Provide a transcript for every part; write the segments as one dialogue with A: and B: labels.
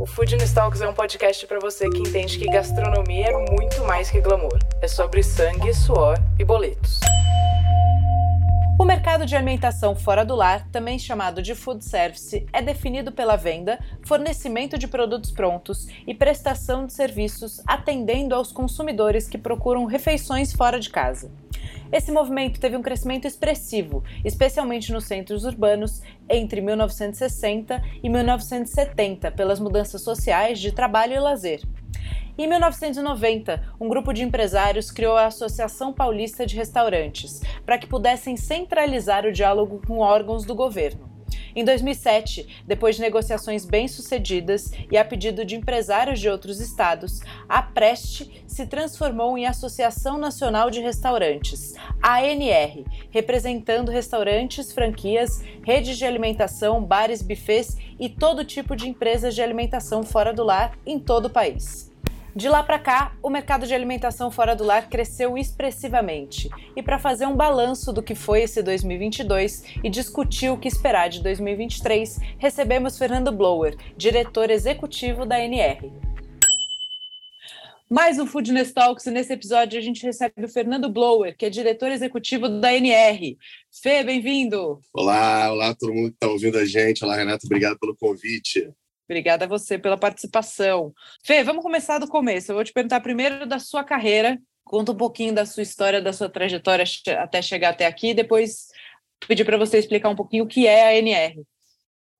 A: O Food Talks é um podcast para você que entende que gastronomia é muito mais que glamour. É sobre sangue, suor e boletos. O mercado de alimentação fora do lar, também chamado de food service, é definido pela venda, fornecimento de produtos prontos e prestação de serviços atendendo aos consumidores que procuram refeições fora de casa. Esse movimento teve um crescimento expressivo, especialmente nos centros urbanos, entre 1960 e 1970, pelas mudanças sociais de trabalho e lazer. Em 1990, um grupo de empresários criou a Associação Paulista de Restaurantes, para que pudessem centralizar o diálogo com órgãos do governo. Em 2007, depois de negociações bem-sucedidas e a pedido de empresários de outros estados, a Preste se transformou em Associação Nacional de Restaurantes, ANR, representando restaurantes, franquias, redes de alimentação, bares, bufês e todo tipo de empresas de alimentação fora do lar em todo o país. De lá para cá, o mercado de alimentação fora do lar cresceu expressivamente. E para fazer um balanço do que foi esse 2022 e discutir o que esperar de 2023, recebemos Fernando Blower, diretor executivo da NR. Mais um Foodness Talks e nesse episódio a gente recebe o Fernando Blower, que é diretor executivo da NR. Fê, bem-vindo!
B: Olá, olá todo mundo que está ouvindo a gente. Olá, Renato, obrigado pelo convite.
A: Obrigada a você pela participação. Fê, vamos começar do começo. Eu vou te perguntar primeiro da sua carreira. Conta um pouquinho da sua história, da sua trajetória até chegar até aqui. Depois pedir para você explicar um pouquinho o que é a NR.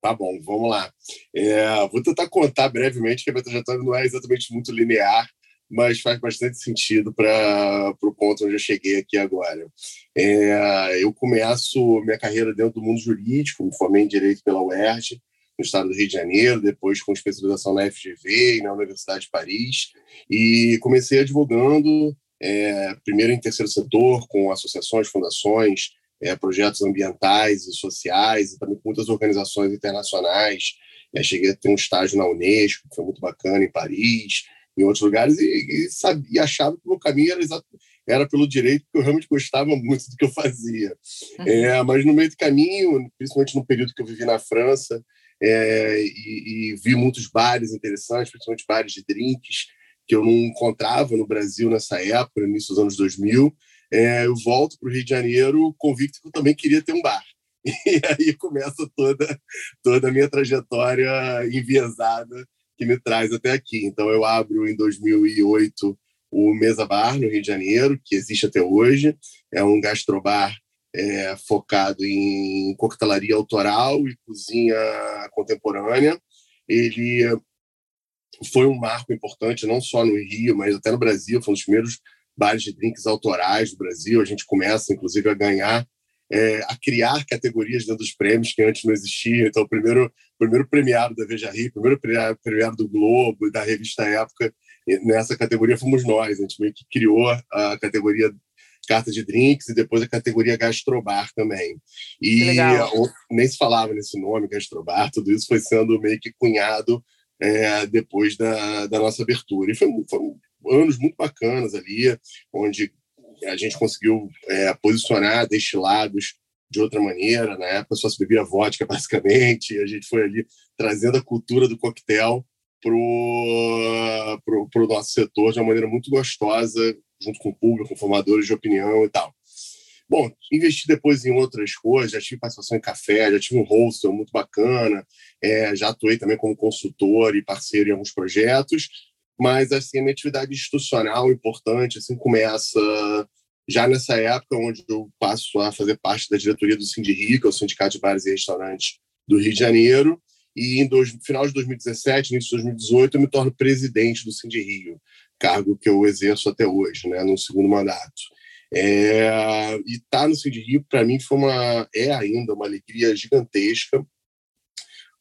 B: Tá bom, vamos lá. É, vou tentar contar brevemente, que a minha trajetória não é exatamente muito linear, mas faz bastante sentido para o ponto onde eu cheguei aqui agora. É, eu começo minha carreira dentro do mundo jurídico, me formei em Direito pela UERJ, no estado do Rio de Janeiro, depois com especialização na FGV e na Universidade de Paris, e comecei advogando, é, primeiro em terceiro setor, com associações, fundações, é, projetos ambientais e sociais, e também com muitas organizações internacionais. É, cheguei a ter um estágio na Unesco, que foi muito bacana, em Paris, em outros lugares, e, e, sabia, e achava que o meu caminho era exato, era pelo direito, porque eu realmente gostava muito do que eu fazia. Uhum. É, mas no meio do caminho, principalmente no período que eu vivi na França, é, e, e, vi muitos bares interessantes, principalmente bares de drinks, que eu não encontrava no Brasil nessa época, início dos anos 2000. É, eu volto para o Rio de Janeiro convicto que eu também queria ter um bar. E aí começa toda, toda a minha trajetória enviesada que me traz até aqui. Então, eu abro em 2008 o Mesa Bar, no Rio de Janeiro, que existe até hoje. É um gastrobar é, focado em coquetelaria autoral e cozinha contemporânea. Ele foi um marco importante, não só no Rio, mas até no Brasil. Foi um dos primeiros bares de drinks autorais do Brasil. A gente começa, inclusive, a ganhar, é, a criar categorias dentro dos prêmios que antes não existiam. Então, o primeiro, primeiro premiado da Veja Rio, primeiro premiado do Globo e da revista Época, nessa categoria fomos nós. A gente meio que criou a categoria carta de drinks e depois a categoria gastrobar também. E nem se falava nesse nome, gastrobar, tudo isso foi sendo meio que cunhado é, depois da, da nossa abertura. E foi, foram anos muito bacanas ali, onde a gente conseguiu é, posicionar destilados de outra maneira. Na época só se bebia vodka, basicamente, e a gente foi ali trazendo a cultura do coquetel para o nosso setor de uma maneira muito gostosa, junto com o público, com formadores de opinião e tal. Bom, investi depois em outras coisas, já tive participação em café, já tive um hostel muito bacana, é, já atuei também como consultor e parceiro em alguns projetos, mas assim, a minha atividade institucional importante assim começa já nessa época, onde eu passo a fazer parte da diretoria do Sindirio, que é o Sindicato de Bares e Restaurantes do Rio de Janeiro, e em dois, final de 2017, início de 2018, eu me torno presidente do Sindirio cargo que eu exerço até hoje, né, no segundo mandato. É, e estar tá no Cid Rio, para mim, foi uma, é ainda uma alegria gigantesca,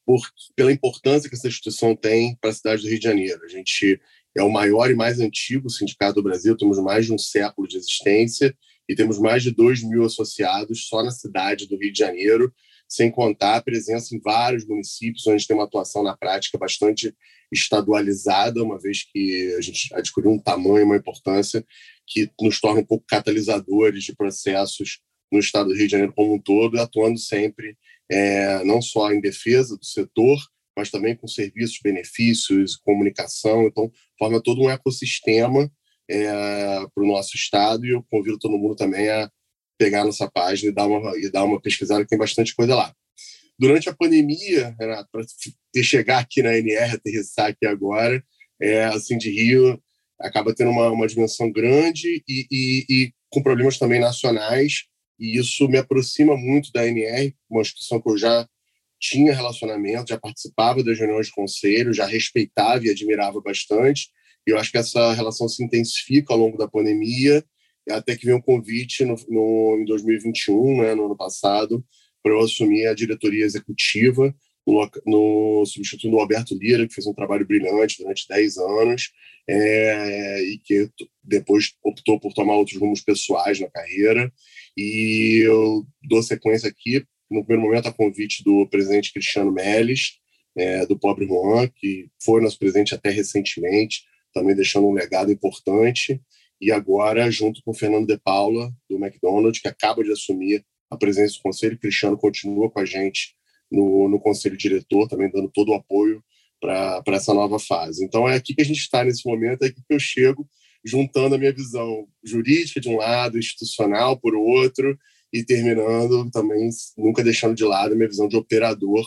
B: por, pela importância que essa instituição tem para a cidade do Rio de Janeiro. A gente é o maior e mais antigo sindicato do Brasil, temos mais de um século de existência, e temos mais de 2 mil associados só na cidade do Rio de Janeiro, sem contar a presença em vários municípios, onde tem uma atuação na prática bastante estadualizada, uma vez que a gente adquiriu um tamanho, uma importância que nos torna um pouco catalisadores de processos no estado do Rio de Janeiro como um todo, atuando sempre é, não só em defesa do setor, mas também com serviços, benefícios, comunicação. Então, forma todo um ecossistema é, para o nosso estado e eu convido todo mundo também a pegar nossa página e dar uma, e dar uma pesquisada, que tem bastante coisa lá. Durante a pandemia, para ter chegar aqui na NR, aterrissar aqui agora, é, assim, de Rio acaba tendo uma, uma dimensão grande e, e, e com problemas também nacionais, e isso me aproxima muito da NR, uma instituição que eu já tinha relacionamento, já participava das reuniões de conselho, já respeitava e admirava bastante. Eu acho que essa relação se intensifica ao longo da pandemia, até que veio um convite no, no, em 2021, né, no ano passado, para eu assumir a diretoria executiva, no, no substituto do Alberto Lira, que fez um trabalho brilhante durante 10 anos, é, e que depois optou por tomar outros rumos pessoais na carreira. E eu dou sequência aqui, no primeiro momento, a convite do presidente Cristiano Melles, é, do Pobre Juan, que foi nosso presidente até recentemente, também deixando um legado importante. E agora, junto com o Fernando De Paula, do McDonald's, que acaba de assumir a presença do conselho, Cristiano continua com a gente no, no conselho diretor, também dando todo o apoio para essa nova fase. Então, é aqui que a gente está nesse momento, é aqui que eu chego juntando a minha visão jurídica de um lado, institucional por outro, e terminando também, nunca deixando de lado a minha visão de operador,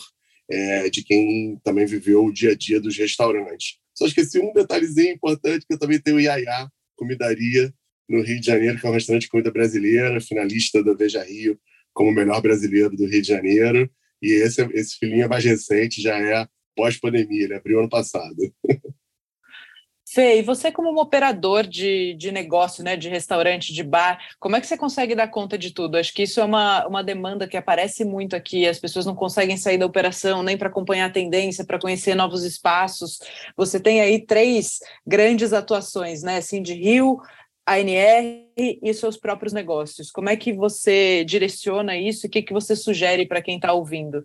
B: é, de quem também viveu o dia a dia dos restaurantes. Só esqueci um detalhezinho importante, que eu também tenho o Iaiá, Comidaria, no Rio de Janeiro, que é um restaurante de comida brasileira, finalista da Veja Rio como melhor brasileiro do Rio de Janeiro. E esse, esse filhinho é mais recente, já é pós-pandemia, ele abriu ano passado.
A: Fê, e você como um operador de, de negócio, né, de restaurante, de bar, como é que você consegue dar conta de tudo? Acho que isso é uma, uma demanda que aparece muito aqui, as pessoas não conseguem sair da operação nem para acompanhar a tendência, para conhecer novos espaços. Você tem aí três grandes atuações, né, de Rio, ANR e seus próprios negócios. Como é que você direciona isso e o que, que você sugere para quem está ouvindo?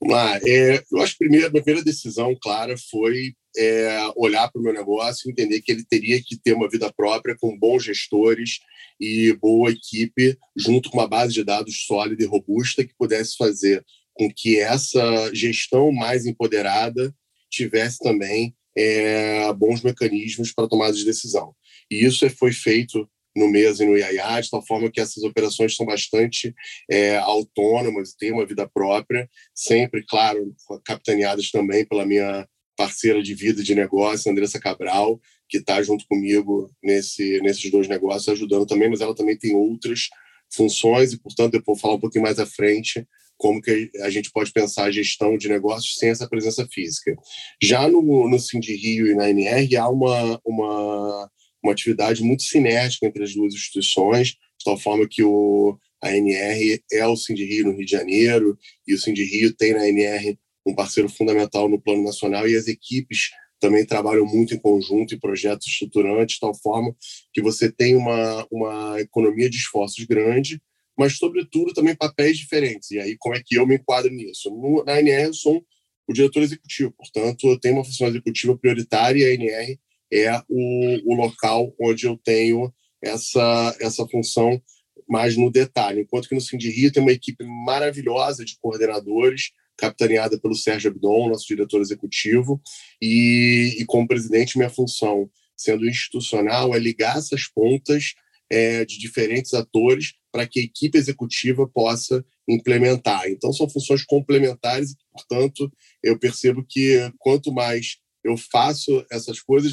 B: Vamos lá. É, eu acho que primeiro, a primeira decisão clara foi é, olhar para o meu negócio, entender que ele teria que ter uma vida própria com bons gestores e boa equipe, junto com uma base de dados sólida e robusta que pudesse fazer com que essa gestão mais empoderada tivesse também é, bons mecanismos para tomada de decisão. E isso foi feito no MES e no IAIA, de tal forma que essas operações são bastante é, autônomas e têm uma vida própria, sempre, claro, capitaneadas também pela minha parceira de vida de negócio, Andressa Cabral, que está junto comigo nesse, nesses dois negócios, ajudando também, mas ela também tem outras funções e, portanto, eu vou falar um pouquinho mais à frente como que a gente pode pensar a gestão de negócios sem essa presença física. Já no, no Cindy Rio e na NR há uma, uma uma atividade muito cinética entre as duas instituições, de tal forma que o, a NR é o Cindy Rio no Rio de Janeiro, e o Cindy Rio tem na NR um parceiro fundamental no plano nacional, e as equipes também trabalham muito em conjunto em projetos estruturantes, de tal forma que você tem uma, uma economia de esforços grande, mas, sobretudo, também papéis diferentes. E aí, como é que eu me enquadro nisso? No, na NR, eu sou o diretor executivo, portanto, eu tenho uma função executiva prioritária e a NR é o, o local onde eu tenho essa, essa função mais no detalhe. Enquanto que no Cindy Rio tem uma equipe maravilhosa de coordenadores, capitaneada pelo Sérgio Abdon, nosso diretor executivo, e, e como presidente, minha função, sendo institucional, é ligar essas pontas é, de diferentes atores para que a equipe executiva possa implementar. Então, são funções complementares e, portanto, eu percebo que quanto mais eu faço essas coisas,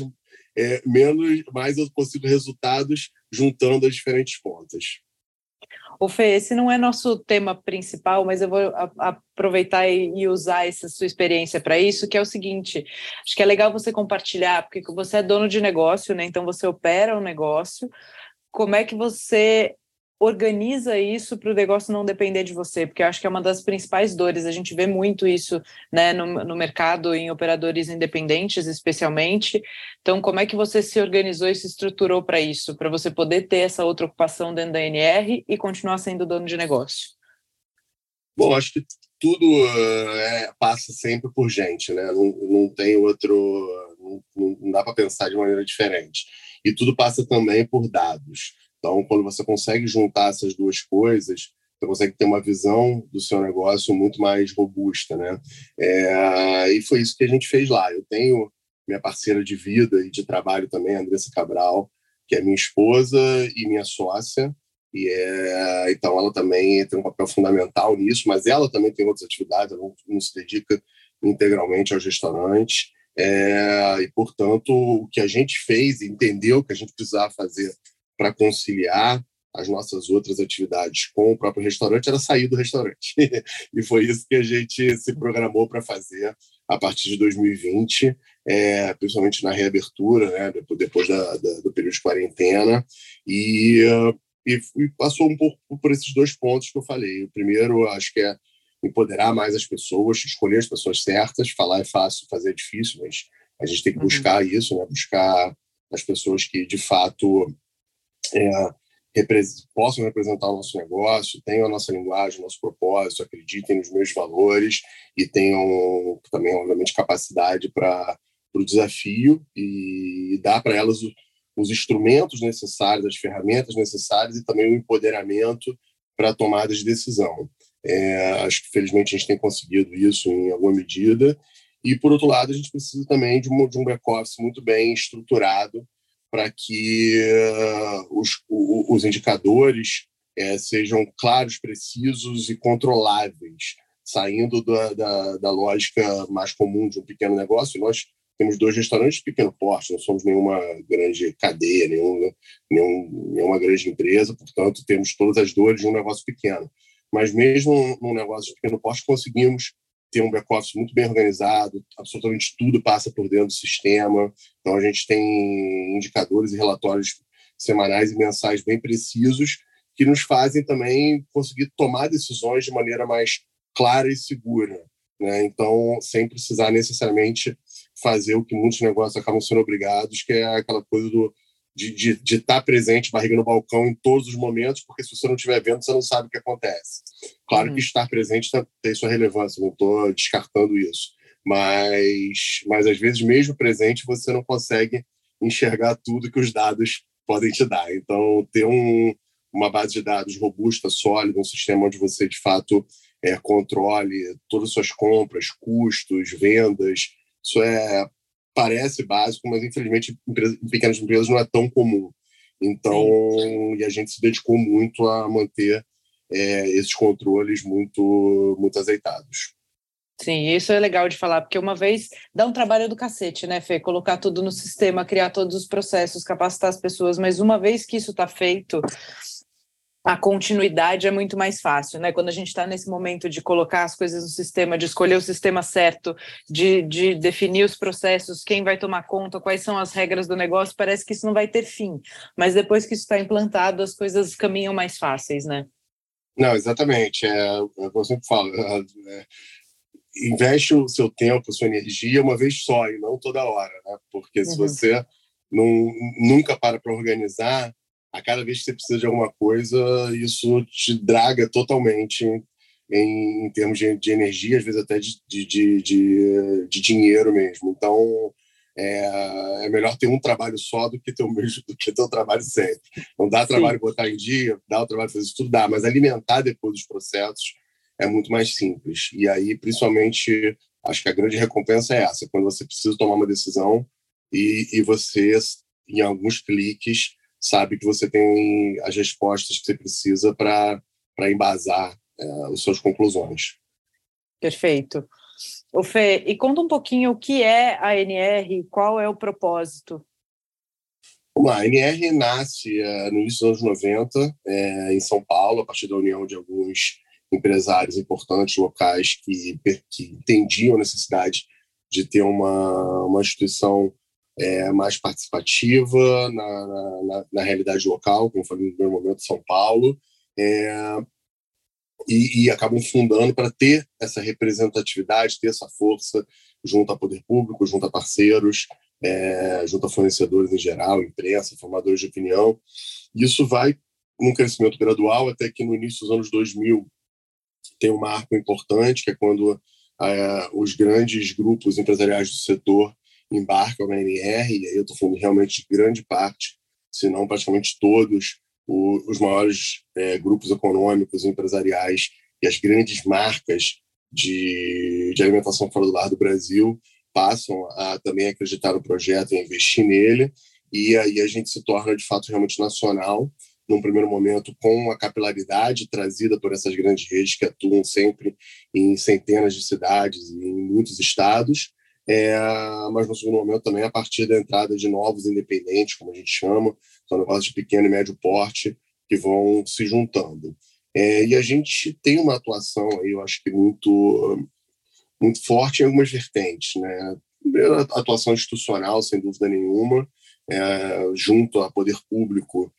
B: é, menos, mais eu consigo resultados juntando as diferentes pontas.
A: O Fê, esse não é nosso tema principal, mas eu vou aproveitar e usar essa sua experiência para isso, que é o seguinte: acho que é legal você compartilhar, porque você é dono de negócio, né? Então você opera um negócio. Como é que você organiza isso para o negócio não depender de você? Porque eu acho que é uma das principais dores. A gente vê muito isso né, no, no mercado, em operadores independentes, especialmente. Então, como é que você se organizou e se estruturou para isso, para você poder ter essa outra ocupação dentro da NR e continuar sendo dono de negócio?
B: Bom, acho que tudo é, passa sempre por gente, né? Não, não tem outro, não, não dá para pensar de maneira diferente. E tudo passa também por dados. Então, quando você consegue juntar essas duas coisas, você consegue ter uma visão do seu negócio muito mais robusta, né? É, e foi isso que a gente fez lá. Eu tenho minha parceira de vida e de trabalho também, Andressa Cabral, que é minha esposa e minha sócia. E é, então ela também tem um papel fundamental nisso, mas ela também tem outras atividades, ela não, não se dedica integralmente aos restaurantes. É, e, portanto, o que a gente fez, entendeu que a gente precisava fazer para conciliar as nossas outras atividades com o próprio restaurante era sair do restaurante. e foi isso que a gente se programou para fazer a partir de 2020, é, principalmente na reabertura, né, depois da, da, do período de quarentena. E, e, e, passou um pouco por esses dois pontos que eu falei. O primeiro, acho que é empoderar mais as pessoas, escolher as pessoas certas. Falar é fácil, fazer é difícil, mas a gente tem que uhum. buscar uhum. isso, né, buscar as pessoas que, de fato, é, repres possam representar o nosso negócio, tenham a nossa linguagem, o nosso propósito, acreditem nos meus valores e tenham também, obviamente, capacidade para o desafio e dar para elas o, os instrumentos necessários, as ferramentas necessárias e também o empoderamento para a tomada de decisão. É, acho que, felizmente, a gente tem conseguido isso em alguma medida. E, por outro lado, a gente precisa também de um, de um back-office muito bem estruturado para que uh, os, os, indicadores uh, sejam claros, precisos e controláveis, saindo da, da, da, lógica mais comum de um pequeno negócio. Nós temos dois restaurantes de pequeno porte, não somos nenhuma grande cadeia, nenhuma, nenhum, nenhuma grande empresa, portanto, temos todas as dores de um negócio pequeno. Mas mesmo num negócio de pequeno porte, conseguimos ter um back-office muito bem organizado, absolutamente tudo passa por dentro do sistema. Então, a gente tem indicadores e relatórios semanais e mensais bem precisos que nos fazem também conseguir tomar decisões de maneira mais clara e segura. Né? Então, sem precisar necessariamente fazer o que muitos negócios acabam sendo obrigados, que é aquela coisa do de, estar presente, barriga no balcão em todos os momentos, porque se você não estiver vendo, você não sabe o que acontece. Claro uhum. que estar presente tá, tem sua relevância, não estou descartando isso. Mas, mas às vezes, mesmo presente, você não consegue enxergar tudo que os dados podem te dar. Então, ter um, uma base de dados robusta, sólida, um sistema onde você, de fato, é, controle todas as suas compras, custos, vendas, isso é parece básico, mas infelizmente em pequenas empresas não é tão comum. Então, Sim. e a gente se dedicou muito a manter é, esses controles muito, muito azeitados.
A: Sim, isso é legal de falar, porque uma vez dá um trabalho do cacete, né, Fê? Colocar tudo no sistema, criar todos os processos, capacitar as pessoas, mas uma vez que isso está feito, a continuidade é muito mais fácil, né? Quando a gente está nesse momento de colocar as coisas no sistema, de escolher o sistema certo, de, de definir os processos, quem vai tomar conta, quais são as regras do negócio, parece que isso não vai ter fim. Mas depois que isso está implantado, as coisas caminham mais fáceis, né?
B: Não, exatamente. É, é o que eu sempre falo. É, é, investe o seu tempo, a sua energia uma vez só e não toda hora, né? Porque se uhum. você não, nunca para para organizar, a cada vez que você precisa de alguma coisa, isso te draga totalmente em, em termos de, de, energia, às vezes até de, de, de, de dinheiro mesmo. Então, é, é, melhor ter um trabalho só do que ter o mesmo do que ter o trabalho sempre. Não dá trabalho Sim. botar em dia, dá o trabalho fazer isso tudo, dá, mas alimentar depois os processos é muito mais simples. E aí, principalmente, acho que a grande recompensa é essa, quando você precisa tomar uma decisão e, e você, em alguns cliques, sabe que você tem as respostas que você precisa para embasar é, as suas conclusões.
A: Perfeito. O Fê, e conta um pouquinho o que é a NR, qual é o propósito?
B: Vamos lá, a NR nasce é, no início dos anos 90, é, em São Paulo, a partir da união de alguns empresários importantes locais que, que entendiam a necessidade de ter uma, uma instituição é, mais participativa na, na, na, realidade local, como foi no primeiro momento São Paulo, é, e, e, acabam fundando para ter essa representatividade, ter essa força junto a poder público, junto a parceiros, é, junto a fornecedores em geral, imprensa, formadores de opinião. Isso vai num crescimento gradual até que no início dos anos 2000 tem um marco importante, que é quando é, os grandes grupos empresariais do setor embarcam na NR, e aí eu estou falando realmente de grande parte, se não praticamente todos, o, os maiores é, grupos econômicos empresariais e as grandes marcas de, de alimentação fora do lar do Brasil passam a também acreditar no projeto e investir nele, e aí a gente se torna de fato realmente nacional, num primeiro momento com a capilaridade trazida por essas grandes redes que atuam sempre em centenas de cidades e em muitos estados, é, mas no segundo momento também a partir da entrada de novos independentes, como a gente chama, são negócios de pequeno e médio porte que vão se juntando. É, e a gente tem uma atuação aí, eu acho que muito, muito forte em algumas vertentes. Né? Primeiro, a atuação institucional, sem dúvida nenhuma, é, junto ao poder público,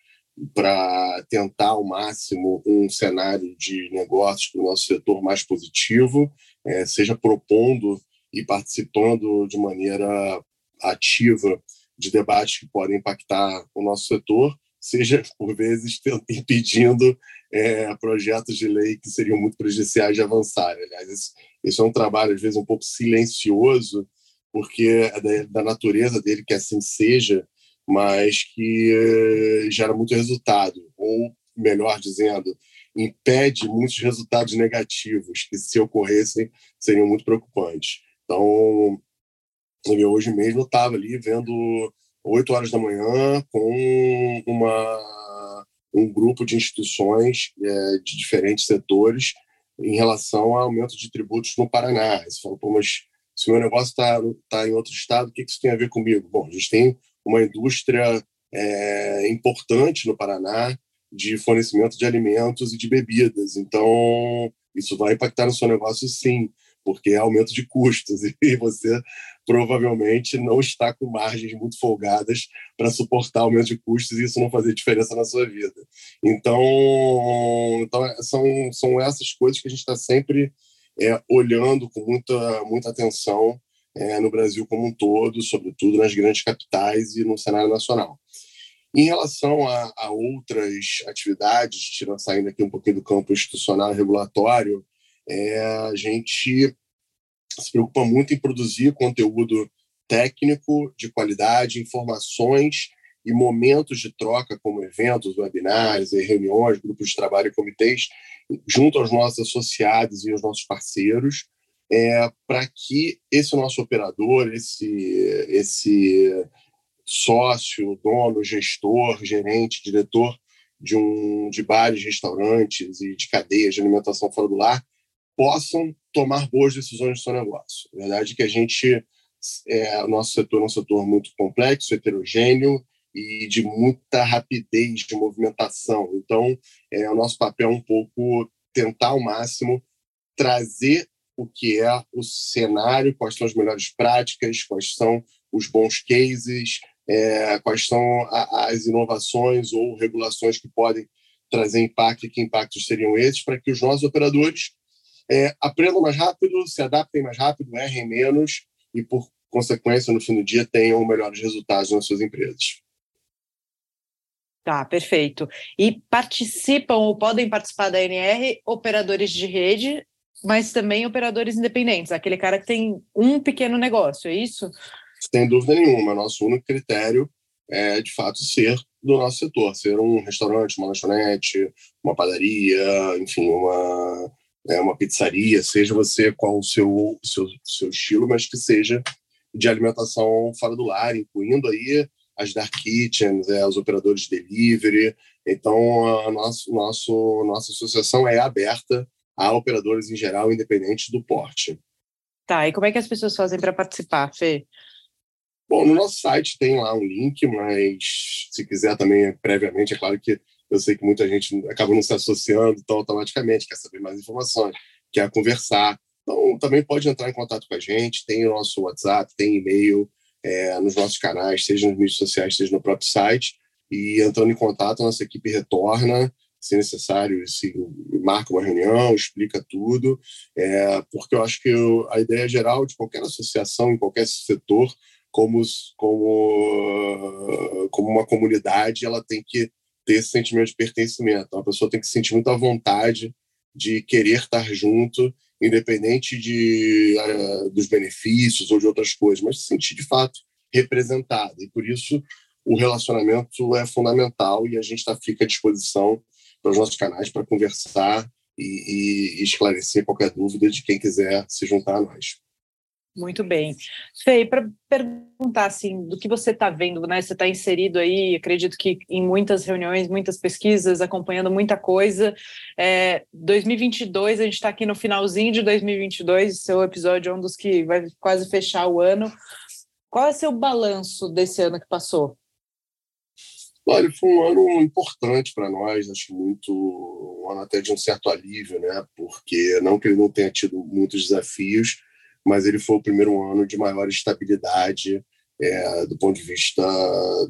B: para tentar ao máximo um cenário de negócios para o nosso setor mais positivo, é, seja propondo e participando de maneira ativa de debates que podem impactar o nosso setor, seja, por vezes, impedindo é, projetos de lei que seriam muito prejudiciais de avançar. Aliás, isso, é um trabalho, às vezes, um pouco silencioso, porque é da, da natureza dele que assim seja, mas que é, gera muito resultado, ou, melhor dizendo, impede muitos resultados negativos que, se ocorressem, seriam muito preocupantes. Então, eu hoje mesmo estava ali vendo 8 horas da manhã com uma, um grupo de instituições é, de diferentes setores em relação ao aumento de tributos no Paraná. Você Pô, mas se o meu negócio está tá em outro estado, o que isso tem a ver comigo? Bom, a gente tem uma indústria é, importante no Paraná de fornecimento de alimentos e de bebidas. Então, isso vai impactar no seu negócio, sim porque é aumento de custos e você provavelmente não está com margens muito folgadas para suportar aumento de custos e isso não fazer diferença na sua vida. Então, então são, são essas coisas que a gente está sempre é, olhando com muita, muita atenção é, no Brasil como um todo, sobretudo nas grandes capitais e no cenário nacional. Em relação a, a outras atividades, tirando, saindo aqui um pouquinho do campo institucional e regulatório, é, a gente se preocupa muito em produzir conteúdo técnico, de qualidade, informações e momentos de troca, como eventos, webinars, reuniões, grupos de trabalho e comitês, junto aos nossos associados e aos nossos parceiros, é, para que esse nosso operador, esse, esse sócio, dono, gestor, gerente, diretor de, um, de bares, restaurantes e de cadeias de alimentação fora do lar, possam tomar boas decisões no seu negócio. A verdade é que a gente, é, o nosso setor é um setor muito complexo, heterogêneo e de muita rapidez de movimentação. Então, é, o nosso papel é um pouco tentar ao máximo trazer o que é o cenário, quais são as melhores práticas, quais são os bons cases, é, quais são a, as inovações ou regulações que podem trazer impacto e que impactos seriam esses, para que os nossos operadores é, aprendam mais rápido, se adaptem mais rápido, errem menos e, por consequência, no fim do dia, tenham melhores resultados nas suas empresas.
A: Tá, perfeito. E participam ou podem participar da NR operadores de rede, mas também operadores independentes, aquele cara que tem um pequeno negócio, é isso?
B: Sem dúvida nenhuma. Nosso único critério é, de fato, ser do nosso setor, ser um restaurante, uma lanchonete, uma padaria, enfim, uma, é, uma pizzaria, seja você qual o seu, seu, seu estilo, mas que seja de alimentação fora do lar, incluindo aí as dark kitchens, é, os operadores de delivery. Então, a nosso, nosso, nossa associação é aberta a operadores em geral, independentes do porte.
A: Tá, e como é que as pessoas fazem para participar, Fê?
B: Bom, no nosso site tem lá um link, mas se quiser também previamente, é claro que eu sei que muita gente acaba não se associando tão automaticamente, quer saber mais informações, quer conversar. Então, também pode entrar em contato com a gente, tem o nosso WhatsApp, tem e-mail é, nos nossos canais, seja nas mídias sociais, seja no próprio site. E entrando em contato, a nossa equipe retorna se necessário, se marca uma reunião, explica tudo, é, porque eu acho que eu, a ideia geral de qualquer associação, em qualquer setor, como, como, como uma comunidade, ela tem que ter esse sentimento de pertencimento. Então, a pessoa tem que sentir muito à vontade de querer estar junto, independente de, uh, dos benefícios ou de outras coisas, mas se sentir de fato representada. E por isso o relacionamento é fundamental e a gente tá, fica à disposição para os nossos canais para conversar e, e, esclarecer qualquer dúvida de quem quiser se juntar a nós.
A: Muito bem. Fei, para perguntar assim, do que você está vendo, né? Você está inserido aí, acredito que em muitas reuniões, muitas pesquisas, acompanhando muita coisa. É, 2022, a gente está aqui no finalzinho de 2022, seu episódio é um dos que vai quase fechar o ano. Qual é o seu balanço desse ano que passou?
B: Olha, foi um ano importante para nós, acho muito um ano até de um certo alívio, né? Porque não que ele não tenha tido muitos desafios, mas ele foi o primeiro ano de maior estabilidade é, do ponto de vista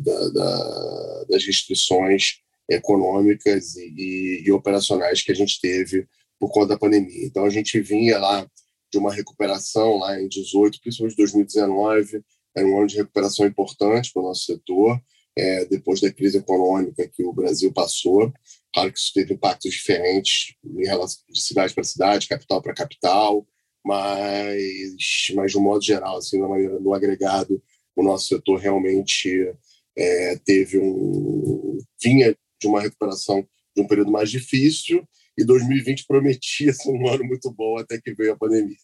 B: da, da, das restrições econômicas e, e, e, operacionais que a gente teve por conta da pandemia. Então a gente vinha lá de uma recuperação lá em 18, principalmente 2019, era um ano de recuperação importante para o nosso setor é, depois da crise econômica que o Brasil passou. Claro que isso teve impactos diferentes em relação de cidade para cidade, capital para capital, mas, mas de um modo geral, assim, na maneira, no agregado, o nosso setor realmente é, teve um vinha de uma recuperação de um período mais difícil e 2020 prometia ser um ano muito bom até que veio a pandemia.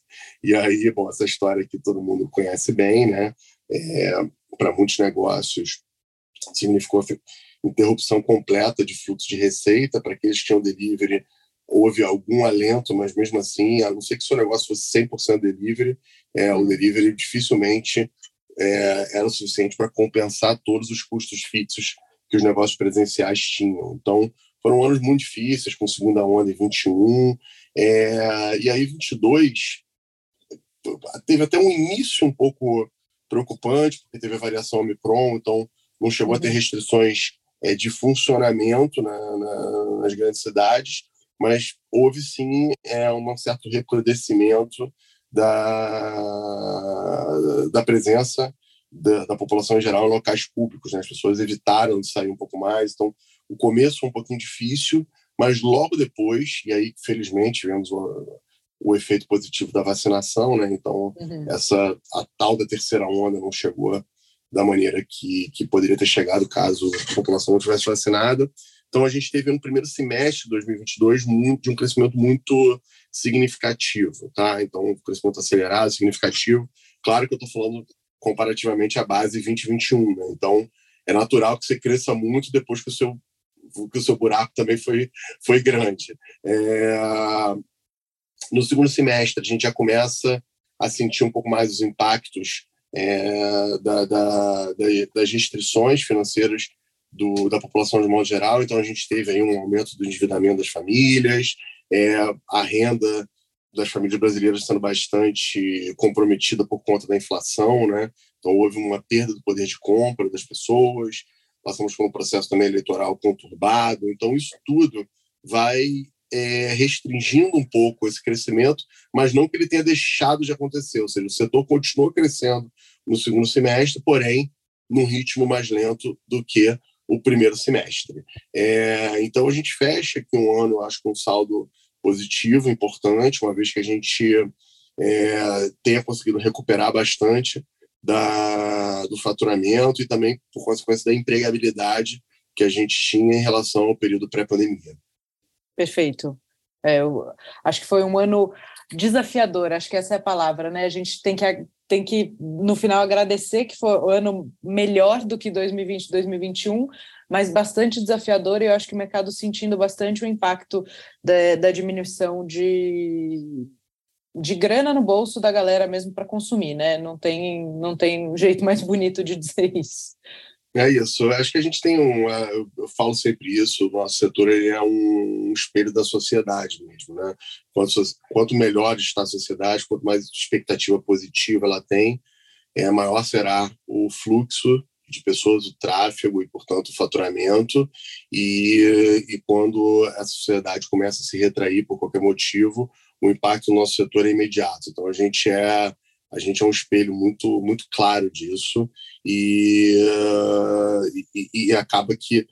B: E aí, bom, essa história que todo mundo conhece bem, né? É, para muitos negócios significou interrupção completa de fluxo de receita para aqueles que tinham delivery. Houve algum alento, mas mesmo assim, a não ser que seu negócio fosse 100% delivery, é, o delivery dificilmente é, era o suficiente para compensar todos os custos fixos que os negócios presenciais tinham. Então, foram anos muito difíceis, com segunda onda em 21, é, e aí 22 teve até um início um pouco preocupante, porque teve a variação Omicron, então não chegou a ter uhum. restrições é, de funcionamento na, na, nas grandes cidades, mas houve sim é, um certo recrudescimento da, da presença da, da, população em geral em locais públicos. Né? As pessoas evitaram de sair um pouco mais, então o começo foi um pouquinho difícil, mas logo depois, e aí felizmente tivemos o, o efeito positivo da vacinação, né? então uhum. essa a tal da terceira onda não chegou da maneira que, que poderia ter chegado caso a população não tivesse vacinada. Então, a gente teve no primeiro semestre de 2022 muito, de um crescimento muito significativo, tá? Então, um crescimento acelerado, significativo. Claro que eu estou falando comparativamente à base 2021, né? Então, é natural que você cresça muito depois que o seu que o seu buraco também foi foi grande. É... No segundo semestre, a gente já começa a sentir um pouco mais os impactos é, da, da, das restrições financeiras do, da população de modo geral. Então, a gente teve aí um aumento do endividamento das famílias, é, a renda das famílias brasileiras sendo bastante comprometida por conta da inflação, né? Então, houve uma perda do poder de compra das pessoas, passamos por um processo também eleitoral conturbado. Então, isso tudo vai é, restringindo um pouco esse crescimento, mas não que ele tenha deixado de acontecer, ou seja, o setor continuou crescendo no segundo semestre, porém num ritmo mais lento do que o primeiro semestre. É, então a gente fecha aqui um ano, acho com um saldo positivo, importante, uma vez que a gente é, tenha conseguido recuperar bastante da, do faturamento e também por consequência da empregabilidade que a gente tinha em relação ao período pré-pandemia.
A: Perfeito. É, acho que foi um ano desafiador, acho que essa é a palavra, né? A gente tem que, tem que no final, agradecer que foi o ano melhor do que 2020 2021, mas bastante desafiador, e eu acho que o mercado sentindo bastante o impacto da, da diminuição de, de grana no bolso da galera mesmo para consumir, né? Não tem, não tem jeito mais bonito de dizer isso.
B: É isso. Acho que a gente tem um. É, eu falo sempre isso. O nosso setor é um espelho da sociedade mesmo, né? Quanto, quanto melhor está a sociedade, quanto mais expectativa positiva ela tem, é maior será o fluxo de pessoas, o tráfego e, portanto, o faturamento. E, e quando a sociedade começa a se retrair por qualquer motivo, o impacto no nosso setor é imediato. Então, a gente é a gente é um espelho muito muito claro disso e, uh, e, e, acaba que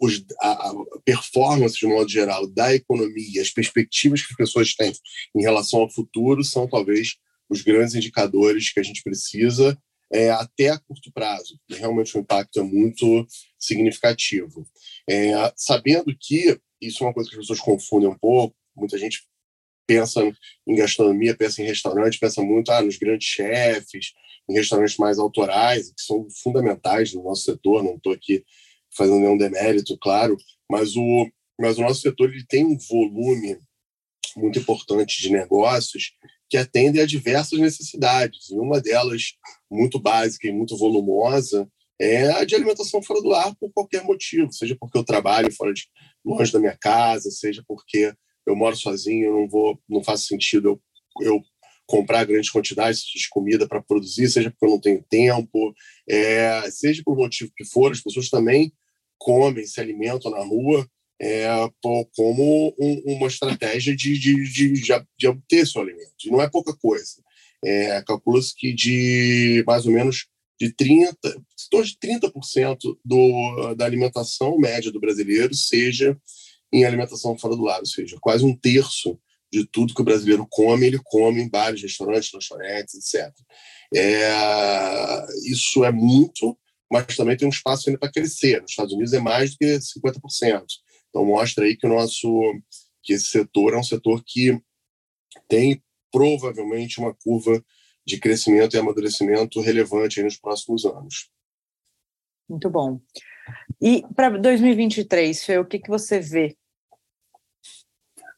B: os, a, a, performance de modo geral da economia, as perspectivas que as pessoas têm em relação ao futuro são talvez os grandes indicadores que a gente precisa é, até a curto prazo. Realmente o impacto é muito significativo. É, sabendo que isso é uma coisa que as pessoas confundem um pouco, muita gente pensa em gastronomia, pensa em restaurante, pensa muito ah, nos grandes chefes, em restaurantes mais autorais, que são fundamentais no nosso setor, não estou aqui fazendo nenhum demérito, claro, mas o, mas o nosso setor ele tem um volume muito importante de negócios que atendem a diversas necessidades. E uma delas, muito básica e muito volumosa, é a de alimentação fora do ar por qualquer motivo, seja porque eu trabalho fora de longe da minha casa, seja porque eu moro sozinho, não vou, não faz sentido eu, eu comprar grandes quantidades de comida para produzir, seja porque eu não tenho tempo, é, seja por motivo que for, as pessoas também comem, se alimentam na rua é, como um, uma estratégia de, de, de, de, obter seu alimento. E não é pouca coisa. É, Calcula-se que de mais ou menos de 30, de 30% do, da alimentação média do brasileiro seja em alimentação fora do lar, ou seja, quase um terço de tudo que o brasileiro come, ele come em bares, restaurantes, lanchonetes, etc. É, isso é muito, mas também tem um espaço ainda para crescer. Nos Estados Unidos é mais do que 50%. Então mostra aí que o nosso que esse setor é um setor que tem provavelmente uma curva de crescimento e amadurecimento relevante nos próximos anos.
A: Muito bom. E para 2023, Fê, o que, que você vê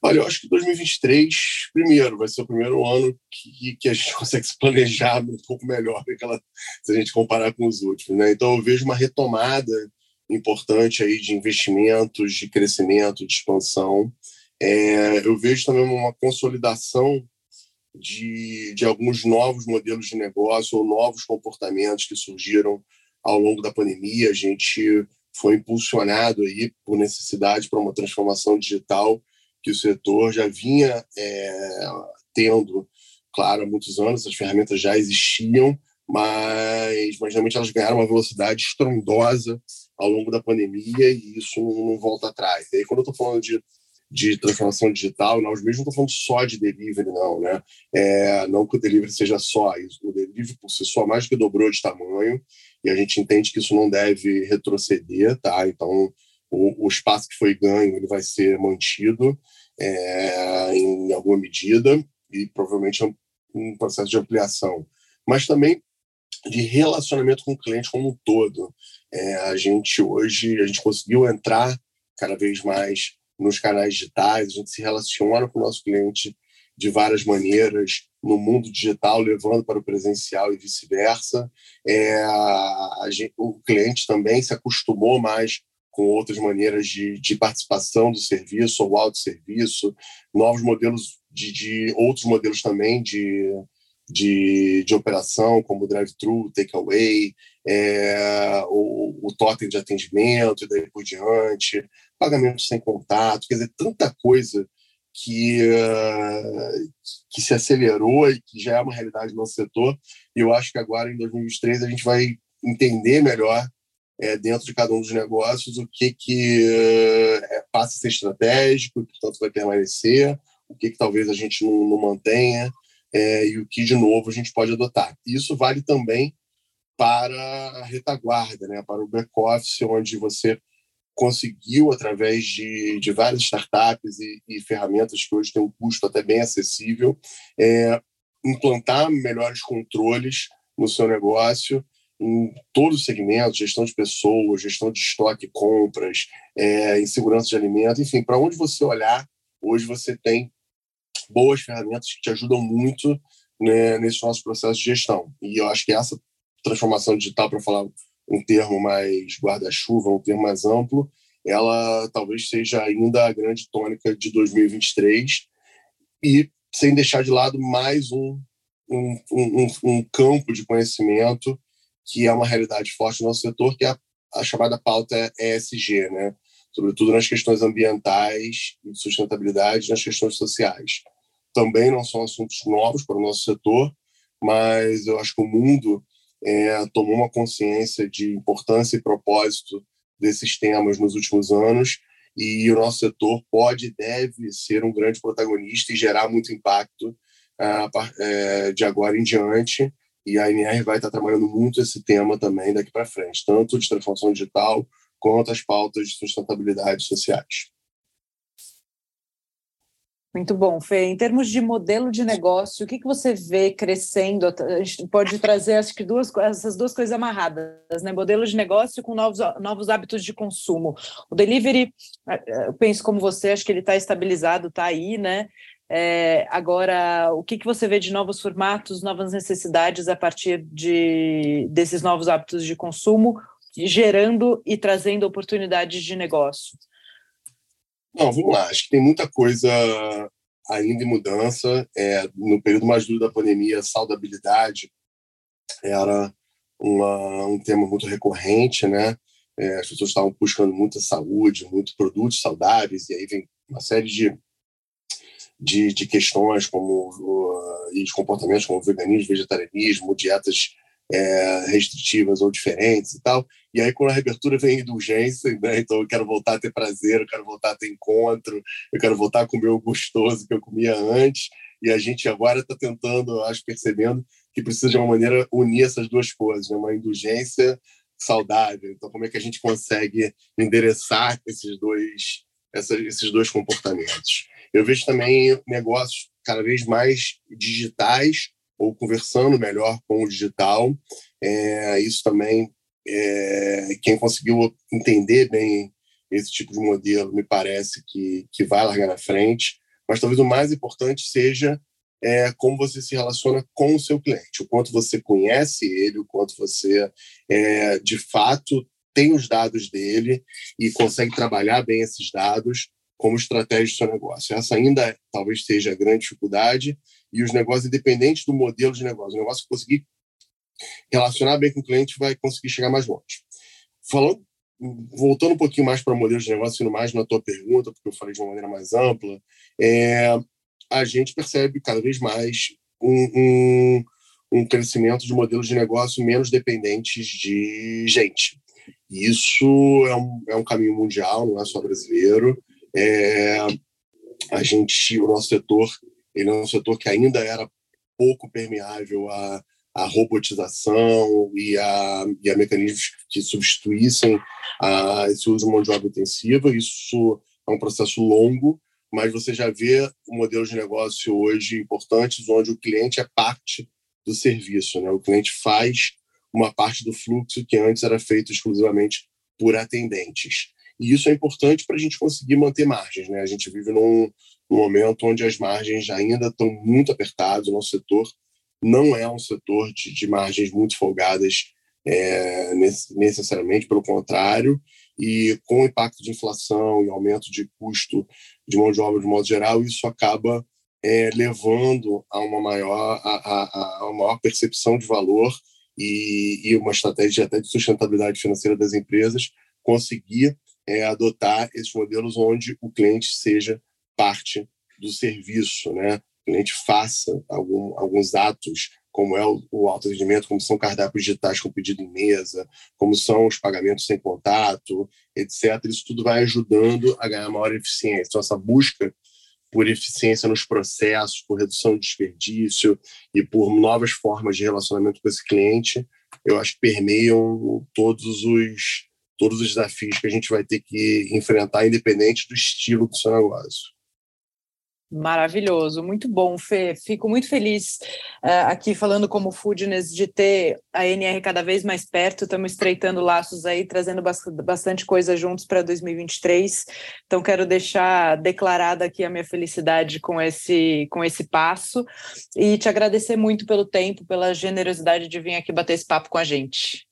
B: Olha, eu acho que 2023, primeiro, vai ser o primeiro ano que, que a gente consegue se planejar um pouco melhor aquela, se a gente comparar com os últimos. Né? Então, eu vejo uma retomada importante aí de investimentos, de crescimento, de expansão. É, eu vejo também uma consolidação de, de alguns novos modelos de negócio ou novos comportamentos que surgiram ao longo da pandemia. A gente foi impulsionado aí por necessidade para uma transformação digital que o setor já vinha é, tendo, claro, há muitos anos, as ferramentas já existiam, mas, mas realmente elas ganharam uma velocidade estrondosa ao longo da pandemia e isso não, volta atrás. E aí, quando eu estou falando de, de transformação digital, nós mesmos não falando só de delivery, não, né? É, não que o delivery seja só isso. O delivery, por si só, mais que dobrou de tamanho e a gente entende que isso não deve retroceder, tá? Então, o, o espaço que foi ganho ele vai ser mantido é, em alguma medida e provavelmente é um, um processo de ampliação, mas também de relacionamento com o cliente como um todo. É, a gente hoje a gente conseguiu entrar cada vez mais nos canais digitais, a gente se relaciona com o nosso cliente de várias maneiras no mundo digital, levando para o presencial e vice-versa. É, o cliente também se acostumou mais com outras maneiras de, de participação do serviço ou autosserviço, novos modelos de, de outros modelos também de, de, de operação, como drive-thru, takeaway, é, o, o totem de atendimento e daí por diante, pagamento sem contato, quer dizer, tanta coisa que, que se acelerou e que já é uma realidade no nosso setor. E eu acho que agora, em 2023, a gente vai entender melhor é, dentro de cada um dos negócios o que, que é, passa a ser estratégico e, portanto, vai permanecer, o que, que talvez a gente não, não mantenha é, e o que, de novo, a gente pode adotar. Isso vale também para a retaguarda, né, para o back-office, onde você conseguiu, através de, de várias startups e, e, ferramentas que hoje têm um custo até bem acessível, é, implantar melhores controles no seu negócio em todos os segmentos, gestão de pessoas, gestão de estoque, compras, é, em segurança de alimento, enfim, para onde você olhar, hoje você tem boas ferramentas que te ajudam muito né, nesse nosso processo de gestão. E eu acho que essa transformação digital, para falar um termo mais guarda-chuva, um termo mais amplo, ela talvez seja ainda a grande tônica de 2023 e sem deixar de lado mais um, um, um, um campo de conhecimento que é uma realidade forte no nosso setor, que é a, a chamada pauta ESG, né? sobretudo nas questões ambientais e de sustentabilidade, nas questões sociais. Também não são assuntos novos para o nosso setor, mas eu acho que o mundo é, tomou uma consciência de importância e propósito desses temas nos últimos anos e o nosso setor pode e deve ser um grande protagonista e gerar muito impacto uh, de agora em diante. E a NR vai estar trabalhando muito esse tema também daqui para frente, tanto de transformação digital quanto as pautas de sustentabilidade sociais.
A: Muito bom, Fê. Em termos de modelo de negócio, o que, que você vê crescendo? A gente pode trazer, acho que duas, essas duas coisas amarradas, né? Modelo de negócio com novos, novos hábitos de consumo. O delivery, eu penso como você, acho que ele está estabilizado, está aí, né? É, agora, o que, que você vê de novos formatos, novas necessidades a partir de, desses novos hábitos de consumo, gerando e trazendo oportunidades de negócio?
B: Não, vamos lá. Acho que tem muita coisa ainda em mudança. É, no período mais duro da pandemia, saudabilidade era uma, um tema muito recorrente, né? É, as pessoas estavam buscando muita saúde, muitos produtos saudáveis, e aí vem uma série de, de, de questões como uh, e de comportamentos como veganismo, vegetarianismo, dietas é, restritivas ou diferentes e tal. E aí, quando a reabertura vem indulgência, né? então eu quero voltar a ter prazer, eu quero voltar a ter encontro, eu quero voltar a comer o gostoso que eu comia antes. E a gente agora está tentando, acho, percebendo que precisa de uma maneira unir essas duas coisas, né? uma indulgência saudável. Então, como é que a gente consegue endereçar esses dois, esses dois comportamentos? Eu vejo também negócios cada vez mais digitais ou conversando melhor com o digital. É, isso também, é, quem conseguiu entender bem esse tipo de modelo, me parece que, que vai largar na frente. Mas talvez o mais importante seja é, como você se relaciona com o seu cliente, o quanto você conhece ele, o quanto você, é, de fato, tem os dados dele e consegue trabalhar bem esses dados como estratégia do seu negócio. Essa ainda talvez seja a grande dificuldade e os negócios, independentes do modelo de negócio, o negócio que conseguir relacionar bem com o cliente vai conseguir chegar mais longe. Falando, voltando um pouquinho mais para o modelo de negócio, indo mais na tua pergunta, porque eu falei de uma maneira mais ampla, é, a gente percebe cada vez mais um, um, um crescimento de modelos de negócio menos dependentes de gente. Isso é um, é um caminho mundial, não é só brasileiro. É, a gente, o nosso setor, ele é um setor que ainda era pouco permeável à, à robotização e a, e a mecanismos que substituíssem a, esse uso de mão de obra intensiva. Isso é um processo longo, mas você já vê um modelo de negócio hoje importantes onde o cliente é parte do serviço, né? O cliente faz uma parte do fluxo que antes era feito exclusivamente por atendentes. E isso é importante para a gente conseguir manter margens. Né? A gente vive num, num momento onde as margens ainda estão muito apertadas. O nosso setor não é um setor de, de margens muito folgadas é, necessariamente, pelo contrário. E com o impacto de inflação e aumento de custo de mão de obra de modo geral, isso acaba é, levando a uma maior, a, a, a, uma maior percepção de valor e, e uma estratégia até de sustentabilidade financeira das empresas conseguir é adotar esses modelos onde o cliente seja parte do serviço, né? O cliente faça algum, alguns atos, como é o, o alto rendimento, como são cardápios digitais com pedido em mesa, como são os pagamentos sem contato, etc. Isso tudo vai ajudando a ganhar maior eficiência. Então, essa busca por eficiência nos processos, por redução de desperdício e por novas formas de relacionamento com esse cliente, eu acho que permeiam todos os todos os desafios que a gente vai ter que enfrentar, independente do estilo do seu negócio.
A: Maravilhoso, muito bom, Fê. Fico muito feliz uh, aqui falando como Foodness de ter a NR cada vez mais perto. Estamos estreitando laços aí, trazendo bastante coisa juntos para 2023. Então, quero deixar declarada aqui a minha felicidade com esse, com esse passo e te agradecer muito pelo tempo, pela generosidade de vir aqui bater esse papo com a gente.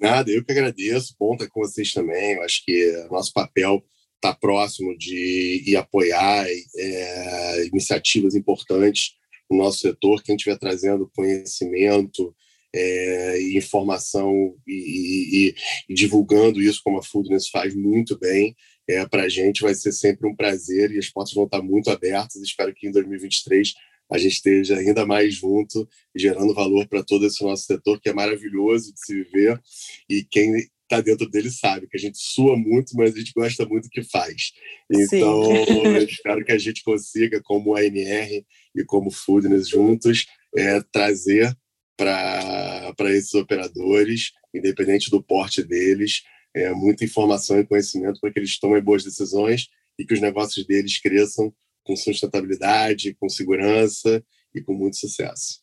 B: Nada, eu que agradeço. Estar com vocês também. Eu acho que nosso papel está próximo de ir apoiar é, iniciativas importantes no nosso setor. Quem estiver trazendo conhecimento é, informação e, e, e, divulgando isso como a Foodness faz muito bem. É, Para a gente vai ser sempre um prazer e as portas vão estar muito abertas. Espero que em 2023 a gente esteja ainda mais junto, gerando valor para todo esse nosso setor, que é maravilhoso de se viver. E quem está dentro dele sabe que a gente sua muito, mas a gente gosta muito do que faz. Então, espero que a gente consiga, como ANR e como Foodness juntos, é, trazer para esses operadores, independente do porte deles, é, muita informação e conhecimento para que eles tomem boas decisões e que os negócios deles cresçam com sustentabilidade, com segurança e com muito sucesso.